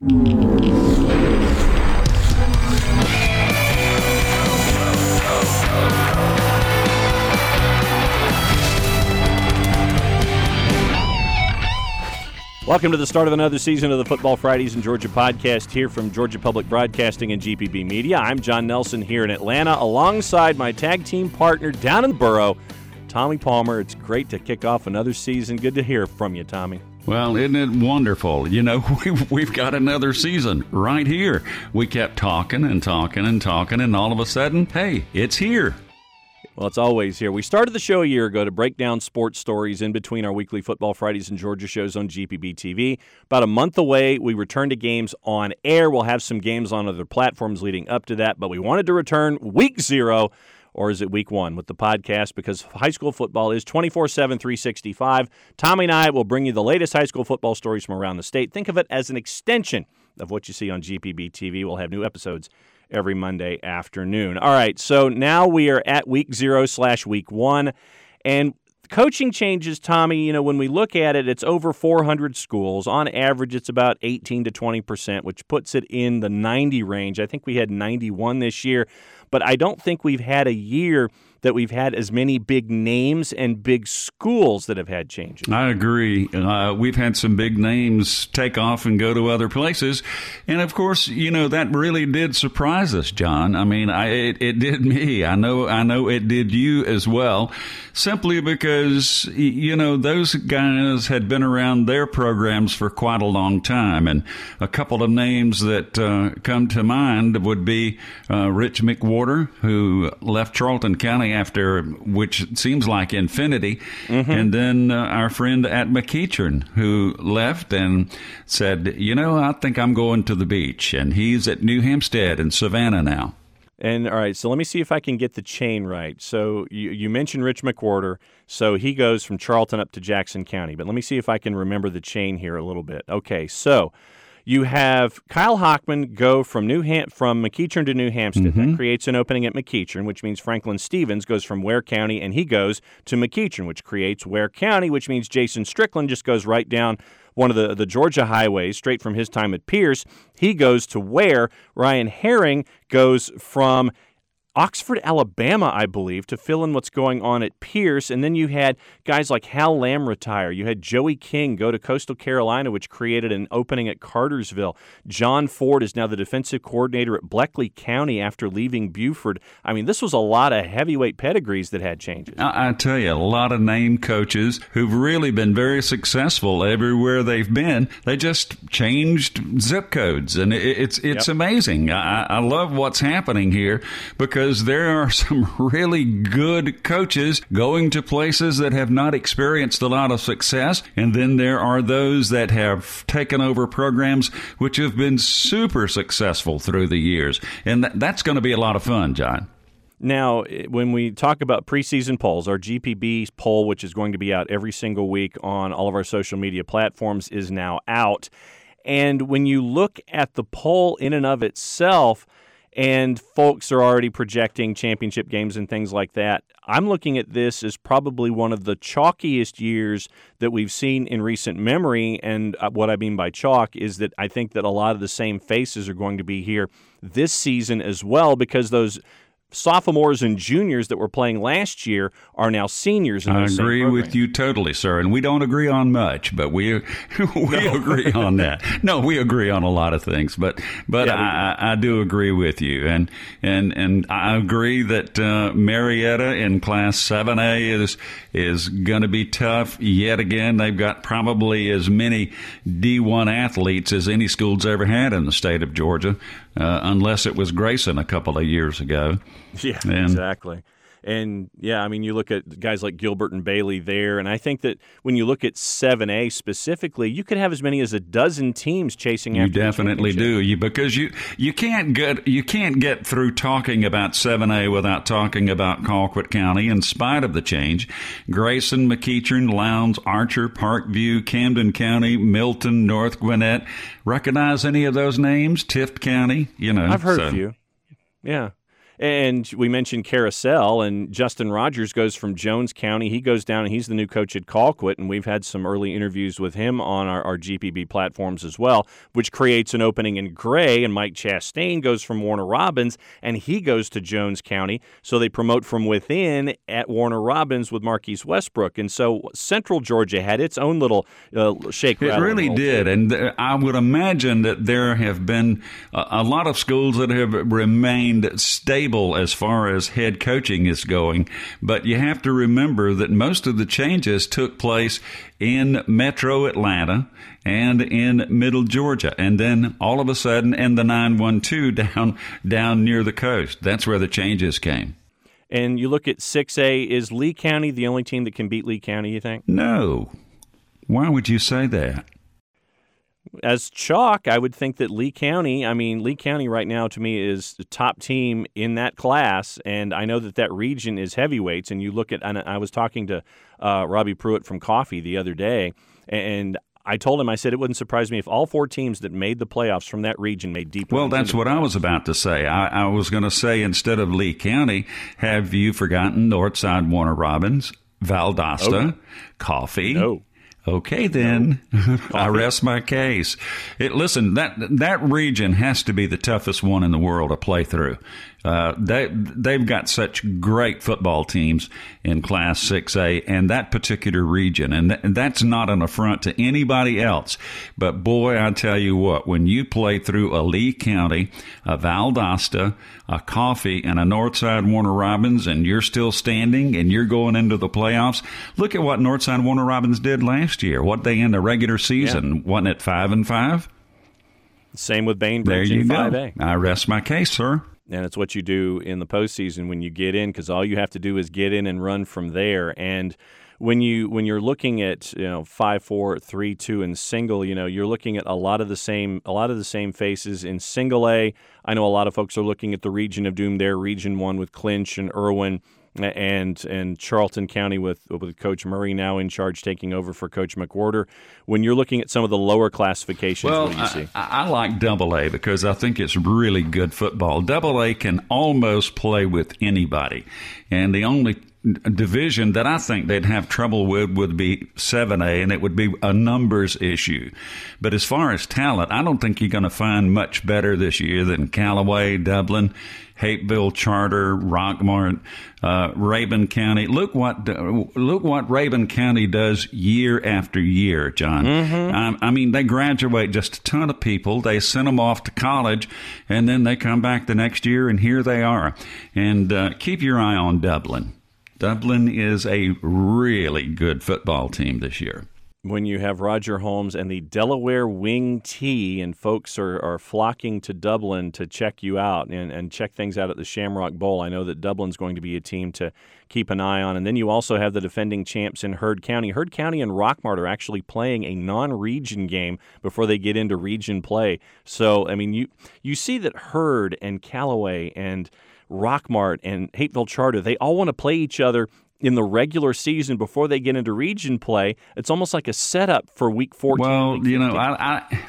Welcome to the start of another season of the Football Fridays in Georgia podcast here from Georgia Public Broadcasting and GPB Media. I'm Jon Nelson here in Atlanta alongside my tag team partner down in the borough, Tommy Palmer. It's great to kick off another season. Good to hear from you, Tommy. Well, isn't it wonderful? You know, we've, we've got another season right here. We kept talking and talking and talking, and all of a sudden, hey, it's here. Well, it's always here. We started the show a year ago to break down sports stories in between our weekly Football Fridays and Georgia shows on GPB TV. About a month away, we return to games on air. We'll have some games on other platforms leading up to that, but we wanted to return week zero or is it week one with the podcast? Because high school football is 24 7, 365. Tommy and I will bring you the latest high school football stories from around the state. Think of it as an extension of what you see on GPB TV. We'll have new episodes every Monday afternoon. All right, so now we are at week zero slash week one. And coaching changes, Tommy, you know, when we look at it, it's over 400 schools. On average, it's about 18 to 20%, which puts it in the 90 range. I think we had 91 this year, but I don't think we've had a year – that we've had as many big names and big schools that have had changes. I agree. Uh, we've had some big names take off and go to other places, and of course, you know that really did surprise us, Jon. I mean, I, it, it did me. I know. I know it did you as well. Simply because you know those guys had been around their programs for quite a long time, and a couple of names that uh, come to mind would be uh, Rich McWhorter, who left Charlton County after which seems like infinity. Mm-hmm. And then uh, our friend at McEachern who left and said, you know, I think I'm going to the beach. And he's at New Hampstead in Savannah now. And all right, so let me see if I can get the chain right. So you, you mentioned Rich McWhorter. So he goes from Charlton up to Jackson County. But let me see if I can remember the chain here a little bit. Okay, so you have Kyle Hockman go from New Ham- from McEachern to New Hampstead. Mm-hmm. That creates an opening at McEachern, which means Franklin Stevens goes from Ware County and he goes to McEachern, which creates Ware County, which means Jason Strickland just goes right down one of the, the Georgia highways straight from his time at Pierce. He goes to Ware Ryan Herring goes from Oxford, Alabama, I believe, to fill in what's going on at Pierce. And then you had guys like Hal Lamb retire. You had Joey King go to Coastal Carolina, which created an opening at Cartersville. John Ford is now the defensive coordinator at Bleckley County after leaving Buford. I mean, this was a lot of heavyweight pedigrees that had changes. I, I tell you, a lot of name coaches who've really been very successful everywhere they've been. They just changed zip codes, and it, it's it's yep. amazing. I, I love what's happening here because because there are some really good coaches going to places that have not experienced a lot of success. And then there are those that have taken over programs which have been super successful through the years. And that's going to be a lot of fun, Jon. Now, eh, when we talk about preseason polls, our GPB poll, which is going to be out every single week on all of our social media platforms, is now out. And when you look at the poll in and of itself, and folks are already projecting championship games and things like that. I'm looking at this as probably one of the chalkiest years that we've seen in recent memory. And uh, what I mean by chalk is that I think that a lot of the same faces are going to be here this season as well because those sophomores and juniors that were playing last year are now seniors. I agree with you totally, sir. And we don't agree on much, but we we no. agree on that. No, we agree on a lot of things, but but yeah, I, I, do agree with you, and and and I agree that uh, Marietta in Class Seven A is is going to be tough yet again. They've got probably as many D one athletes as any school's ever had in the state of Georgia uh, unless it was Grayson a couple of years ago. Yeah, and, exactly. And yeah, I mean, you look at guys like Gilbert and Bailey there, and I think that when you look at 7A specifically, you could have as many as a dozen teams chasing you after. You definitely do, you because you you can't get you can't get through talking about 7A without talking about Colquitt County. In spite of the change, Grayson, McEachern, Lowndes, Archer, Parkview, Camden County, Milton, North Gwinnett. Recognize any of those names? Tift County, you know. I've heard so. a few. Yeah. And we mentioned Carousel, and Justin Rogers goes from Jones County. He goes down, and he's the new coach at Colquitt. And we've had some early interviews with him on our, our GPB platforms as well, which creates an opening in Gray. And Mike Chastain goes from Warner Robins, and he goes to Jones County. So they promote from within at Warner Robins with Marquise Westbrook. And so Central Georgia had its own little uh, shake. It really did. And th- I would imagine that there have been a, a lot of schools that have remained stable as far as head coaching is going, but you have to remember that most of the changes took place in metro Atlanta and in middle Georgia, and then all of a sudden in the 912 down, down near the coast. That's where the changes came. And you look at 6A, is Lee County the only team that can beat Lee County, you think? No. Why would you say that? As chalk, I would think that Lee County, I mean, Lee County right now to me is the top team in that class. And I know that that region is heavyweights. And you look at, and I was talking to uh, Robbie Pruitt from Coffee the other day, and I told him, I said it wouldn't surprise me if all four teams that made the playoffs from that region made deep. Well, that's what I was about to say. I, I was going to say instead of Lee County, have you forgotten Northside Warner Robins, Valdosta, oh. Coffee? No. Okay, then no. I rest my case. It, listen, that that region has to be the toughest one in the world to play through. Uh, they they've got such great football teams in Class 6A and that particular region, and, th- and that's not an affront to anybody else. But boy, I tell you what, when you play through a Lee County, a Valdosta, a Coffee, and a Northside Warner Robins, and you're still standing and you're going into the playoffs, look at what Northside Warner Robins did last year. What they in the regular season yeah. wasn't it five and five? Same with Bainbridge there you go. 5A. I rest my case, sir and it's what you do in the postseason when you get in because all you have to do is get in and run from there and when you when you're looking at you know five four three two and single you know you're looking at a lot of the same a lot of the same faces in single a i know a lot of folks are looking at the region of doom there region one with clinch and irwin and and Charlton County with with Coach Murray now in charge, taking over for Coach McWhorter. When you're looking at some of the lower classifications, well, what do you see? I, I like Double A because I think it's really good football. Double A can almost play with anybody, and the only division that I think they'd have trouble with would be 7A, and it would be a numbers issue. But as far as talent, I don't think you're going to find much better this year than Callaway, Dublin, Hapeville Charter, Rockmart, uh, Rabun County. Look what look what Rabun County does year after year, Jon. Mm-hmm. I, I mean, they graduate just a ton of people. They send them off to college, and then they come back the next year, and here they are. And uh, keep your eye on Dublin. Dublin is a really good football team this year. When you have Roger Holmes and the Delaware Wing-T, and folks are, are flocking to Dublin to check you out and, and check things out at the Shamrock Bowl, I know that Dublin's going to be a team to keep an eye on. And then you also have the defending champs in Heard County. Heard County and Rockmart are actually playing a non-region game before they get into region play. So, I mean, you you see that Heard and Callaway and – Rockmart and Hapeville Charter, they all want to play each other in the regular season before they get into region play. It's almost like a setup for week 14. Well, you know, I, I,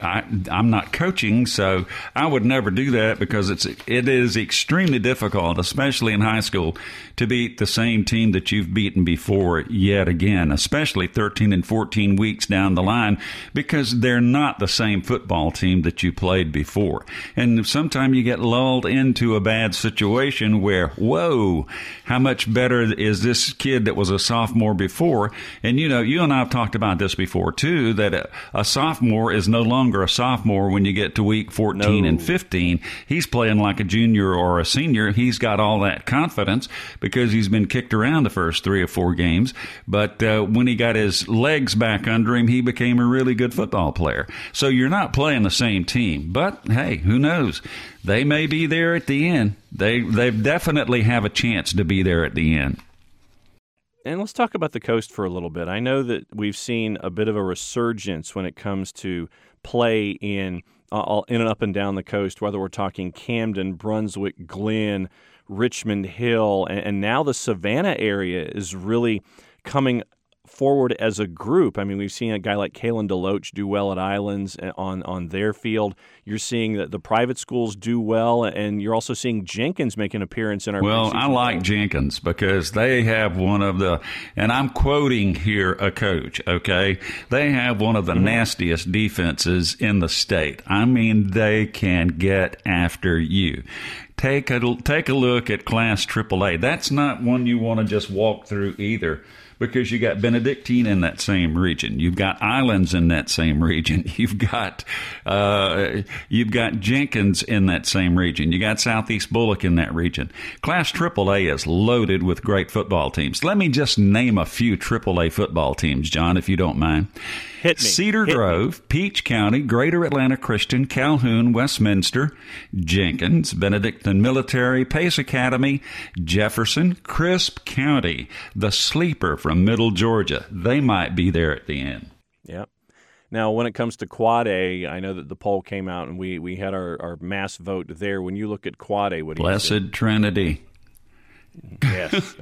I, am not coaching, so I would never do that because it's it is extremely difficult, especially in high school, to beat the same team that you've beaten before yet again, especially 13 and 14 weeks down the line, because they're not the same football team that you played before. And sometimes you get lulled into a bad situation where, whoa, how much better is this kid that was a sophomore before? And you know, you and I have talked about this before too, that a, a sophomore is no longer a sophomore when you get to week 14 no. and 15. He's playing like a junior or a senior. He's got all that confidence because he's been kicked around the first three or four games. But uh, when he got his legs back under him, he became a really good football player. So you're not playing the same team. But hey, who knows? They may be there at the end. They they definitely have a chance to be there at the end. And let's talk about the coast for a little bit. I know that we've seen a bit of a resurgence when it comes to play in uh, in and up and down the coast, whether we're talking Camden, Brunswick, Glynn, Richmond Hill, and, and now the Savannah area is really coming forward as a group. I mean, we've seen a guy like Kalen DeLoach do well at Islands uh, on on their field. You're seeing that the private schools do well, and you're also seeing Jenkins make an appearance in our. Well, I like Jenkins because they have one of the, and I'm quoting here a coach. Okay, they have one of the mm-hmm. nastiest defenses in the state. I mean, they can get after you take a take a look at Class AAA. That's not one you want to just walk through either because you got Benedictine in that same region. You've got Islands in that same region. You've got uh, you've got Jenkins in that same region. You got Southeast Bulloch in that region. Class AAA is loaded with great football teams. Let me just name a few AAA football teams, Jon, if you don't mind. Hit me. Cedar Hit Grove, me. Peach County, Greater Atlanta Christian, Calhoun, Westminster, Jenkins, Benedictine Military, Pace Academy, Jefferson, Crisp County, the sleeper from Middle Georgia. They might be there at the end. Yep. Now, when it comes to Quad A, I know that the poll came out and we, we had our, our mass vote there. When you look at Quad A, what do Blessed you Blessed Trinity. Yes.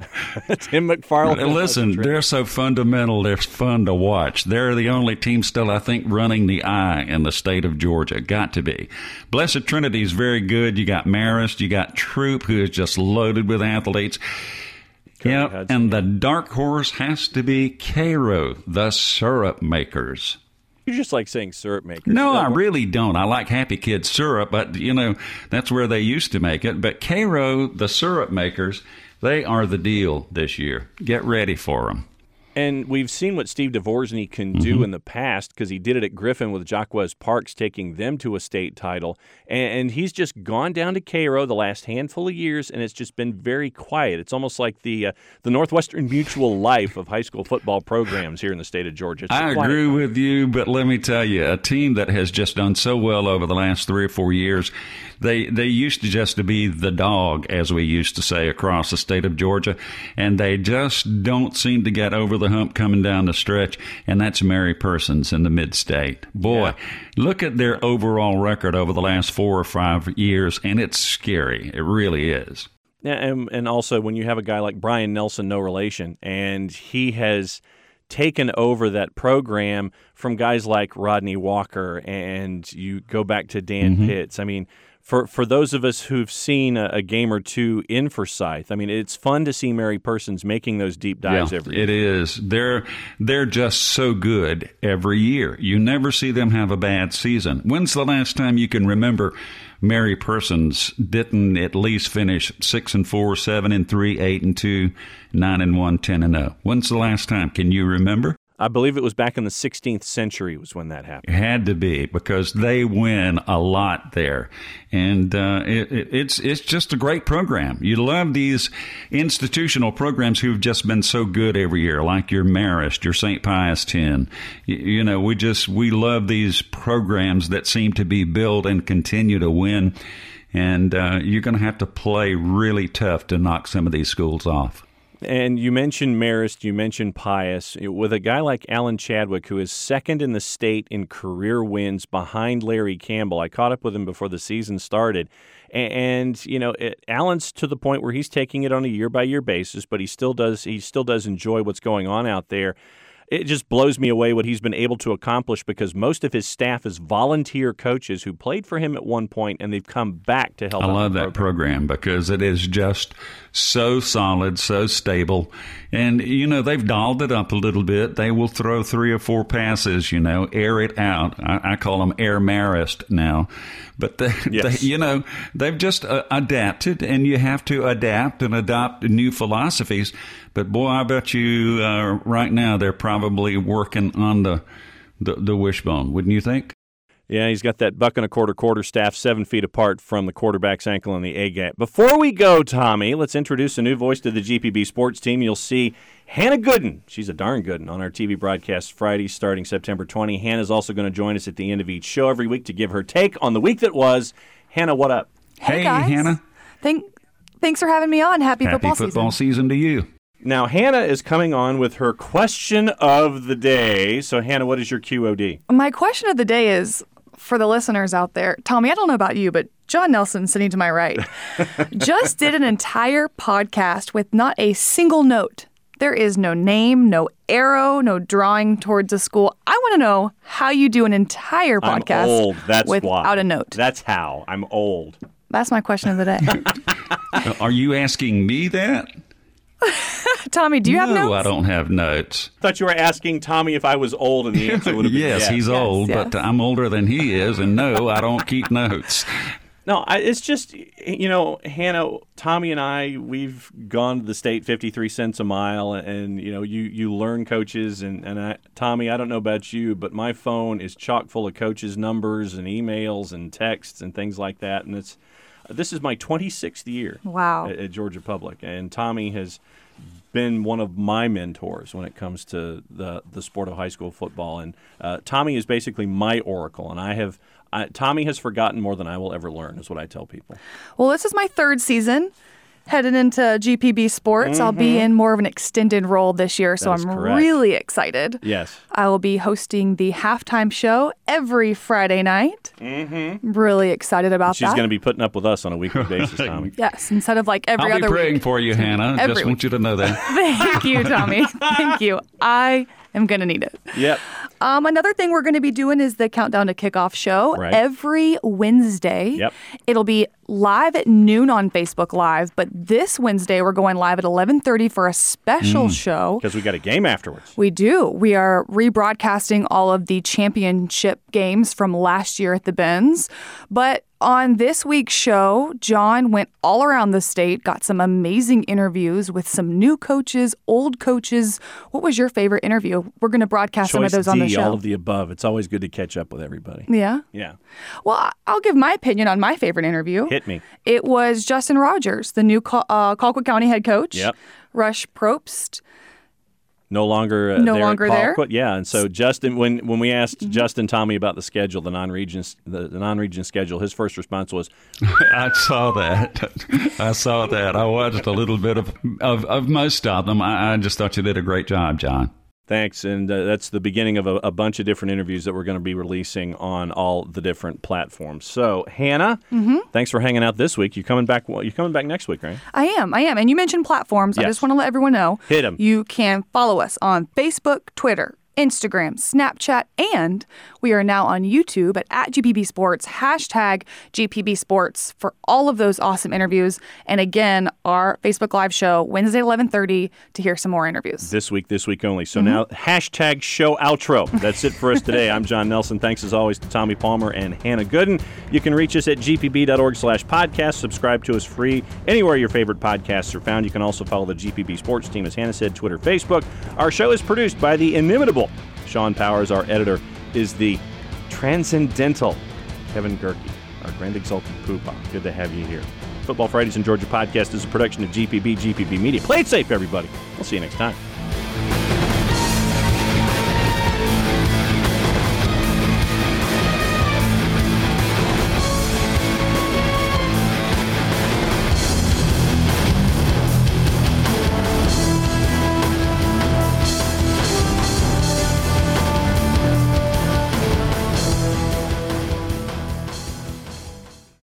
Tim McFarland. Listen, they're so fundamental. They're fun to watch. They're the only team still, I think, running the eye in the state of Georgia. Got to be. Blessed Trinity is very good. You got Marist. You got Troup, who is just loaded with athletes. Yeah, and the dark horse has to be Cairo, the syrup makers. You just like saying syrup makers. No, I really don't. I like Happy Kid syrup, but you know that's where they used to make it. But Cairo, the syrup makers, they are the deal this year. Get ready for them. And we've seen what Steve Devoursney can do mm-hmm. in the past because he did it at Griffin with Jaquez Parks, taking them to a state title. And, he's just gone down to Cairo the last handful of years, and it's just been very quiet. It's almost like the uh, the Northwestern Mutual life of high school football programs here in the state of Georgia. I agree time. with you, but let me tell you, a team that has just done so well over the last three or four years they they used to just to be the dog, as we used to say across the state of Georgia, and they just don't seem to get over the hump coming down the stretch. And that's Mary Persons in the mid state. Boy, yeah. look at their overall record over the last four or five years, and it's scary. It really is. Yeah, and, and also when you have a guy like Brian Nelson, no relation, and he has taken over that program from guys like Rodney Walker, and you go back to Dan mm-hmm. Pitts. I mean, for for those of us who've seen a, a, game or two in Forsyth, I mean, it's fun to see Mary Persons making those deep dives yeah, every year. It is. They're they're just so good every year. You never see them have a bad season. When's the last time you can remember Mary Persons didn't at least finish six and four, seven and three, eight and two, nine and one, ten and zero? Oh? When's the last time? Can you remember? I believe it was back in the 16th century was when that happened. It had to be because they win a lot there, and uh, it, it, it's it's just a great program. You love these institutional programs who've just been so good every year, like your Marist, your St. Pius X. You, you know, we just we love these programs that seem to be built and continue to win, and uh, you're going to have to play really tough to knock some of these schools off. And you mentioned Marist, you mentioned Pius. With a guy like Alan Chadwick, who is second in the state in career wins behind Larry Campbell, I caught up with him before the season started. And, you know, it, Alan's to the point where he's taking it on a year by year basis, but he still does he still does enjoy what's going on out there it just blows me away what he's been able to accomplish because most of his staff is volunteer coaches who played for him at one point and they've come back to help. I love that program because it is just so solid, so stable. And, you know, they've dolled it up a little bit. They will throw three or four passes, you know, air it out. I, I call them air marist now. But, they, yes. they, you know, they've just uh, adapted, and you have to adapt and adopt new philosophies. But, boy, I bet you uh, right now they're probably working on the, the, the wishbone, wouldn't you think? Yeah, he's got that buck and a quarter quarter staff seven feet apart from the quarterback's ankle in the A gap. Before we go, Tommy, let's introduce a new voice to the GPB sports team. You'll see Hannah Goodwin. She's a darn good one on our TV broadcast Friday starting September 20. Hannah's also going to join us at the end of each show every week to give her take on the week that was. Hannah, what up? Hey, hey guys. Hannah. Thank, thanks for having me on. Happy, Happy football, football season. season to you. Now, Hannah is coming on with her question of the day. So, Hannah, what is your QOD? My question of the day is for the listeners out there, Tommy, I don't know about you, but Jon Nelson, sitting to my right, just did an entire podcast with not a single note There is no name, no arrow, no drawing towards a school. I want to know how you do an entire podcast I'm old. That's without why. a note. That's how. I'm old. That's my question of the day. Are you asking me that? Tommy, do you have notes? no. I don't have notes. thought you were asking Tommy if I was old, and the answer would have been yes, yes. he's Yes, old, yes. but I'm older than he is, and no, I don't keep notes. No, I, it's just you know, Hannah, Tommy, and I, we've gone to the state fifty-three cents a mile, and you know, you you learn coaches, and and I, Tommy, I don't know about you, but my phone is chock full of coaches' numbers and emails and texts and things like that, and it's this is my twenty-sixth year. Wow. At, at Georgia Public, and Tommy has been one of my mentors when it comes to the the sport of high school football. And uh, Tommy is basically my oracle, and I have I, Tommy has forgotten more than I will ever learn. Is what I tell people. Well, this is my third season. Headed into GPB Sports. I'll be in more of an extended role this year, so Mm-hmm. That is I'm correct. really excited. Yes. I will be hosting the halftime show every Friday night. Mm-hmm. Really excited about She's that. She's going to be putting up with us on a weekly basis, Tommy. yes, instead of like every I'll be other praying week. for you, Hannah. Every Just want you to know that. Thank you, Tommy. Thank you. I am going to need it. Yep. Um, another thing we're going to be doing is the countdown to kickoff show Right. every Wednesday. Yep. It'll be live at noon on Facebook Live, but this Wednesday we're going live at 11:30 for a special show. Because we got a game afterwards. We do. We are rebroadcasting all of the championship games from last year at the Benz. But on this week's show, Jon went all around the state, got some amazing interviews with some new coaches, old coaches. What was your favorite interview? We're going to broadcast some of Choice those on the D, show. all of the above. It's always good to catch up with everybody. yeah. Yeah. Well, I'll give my opinion on my favorite interview. Hit me. It was Justin Rogers, the new Col- uh, Colquitt County head coach. Yep. Rush Propst. No longer uh, No there at longer there? Colquitt. Yeah, and so Justin, when when we asked Mm-hmm. Justin Tommy about the schedule, the non-region the, the non-region schedule, his first response was, I saw that. I saw that. I watched a little bit of of, of most of them. I, I just thought you did a great job, Jon. Thanks, and uh, that's the beginning of a, a bunch of different interviews that we're going to be releasing on all the different platforms. So, Hannah, Mm-hmm. thanks for hanging out this week. You coming back? Well, you coming back next week, right? I am. I am. And you mentioned platforms. I just want to let everyone know. Hit them. You can follow us on Facebook, Twitter, Instagram, Snapchat, and we are now on YouTube at, at GPB Sports, hashtag GPB Sports for all of those awesome interviews. And again, our Facebook Live show, Wednesday 1130 to hear some more interviews. This week, this week only. Mm-hmm. So now, hashtag show outro. That's it for us today. I'm Jon Nelson. Thanks as always to Tommy Palmer and Hannah Goodwin. You can reach us at gpb.org slash podcast. Subscribe to us free anywhere your favorite podcasts are found. You can also follow the GPB sports team, as Hannah said, Twitter, Facebook. Our show is produced by the inimitable Sean Powers. Our editor is the transcendental Kevin Gerke, our grand exalted poopa. Good to have you here. Football Fridays in Georgia podcast is a production of GPB, GPB Media. Play it safe, everybody. We'll see you next time.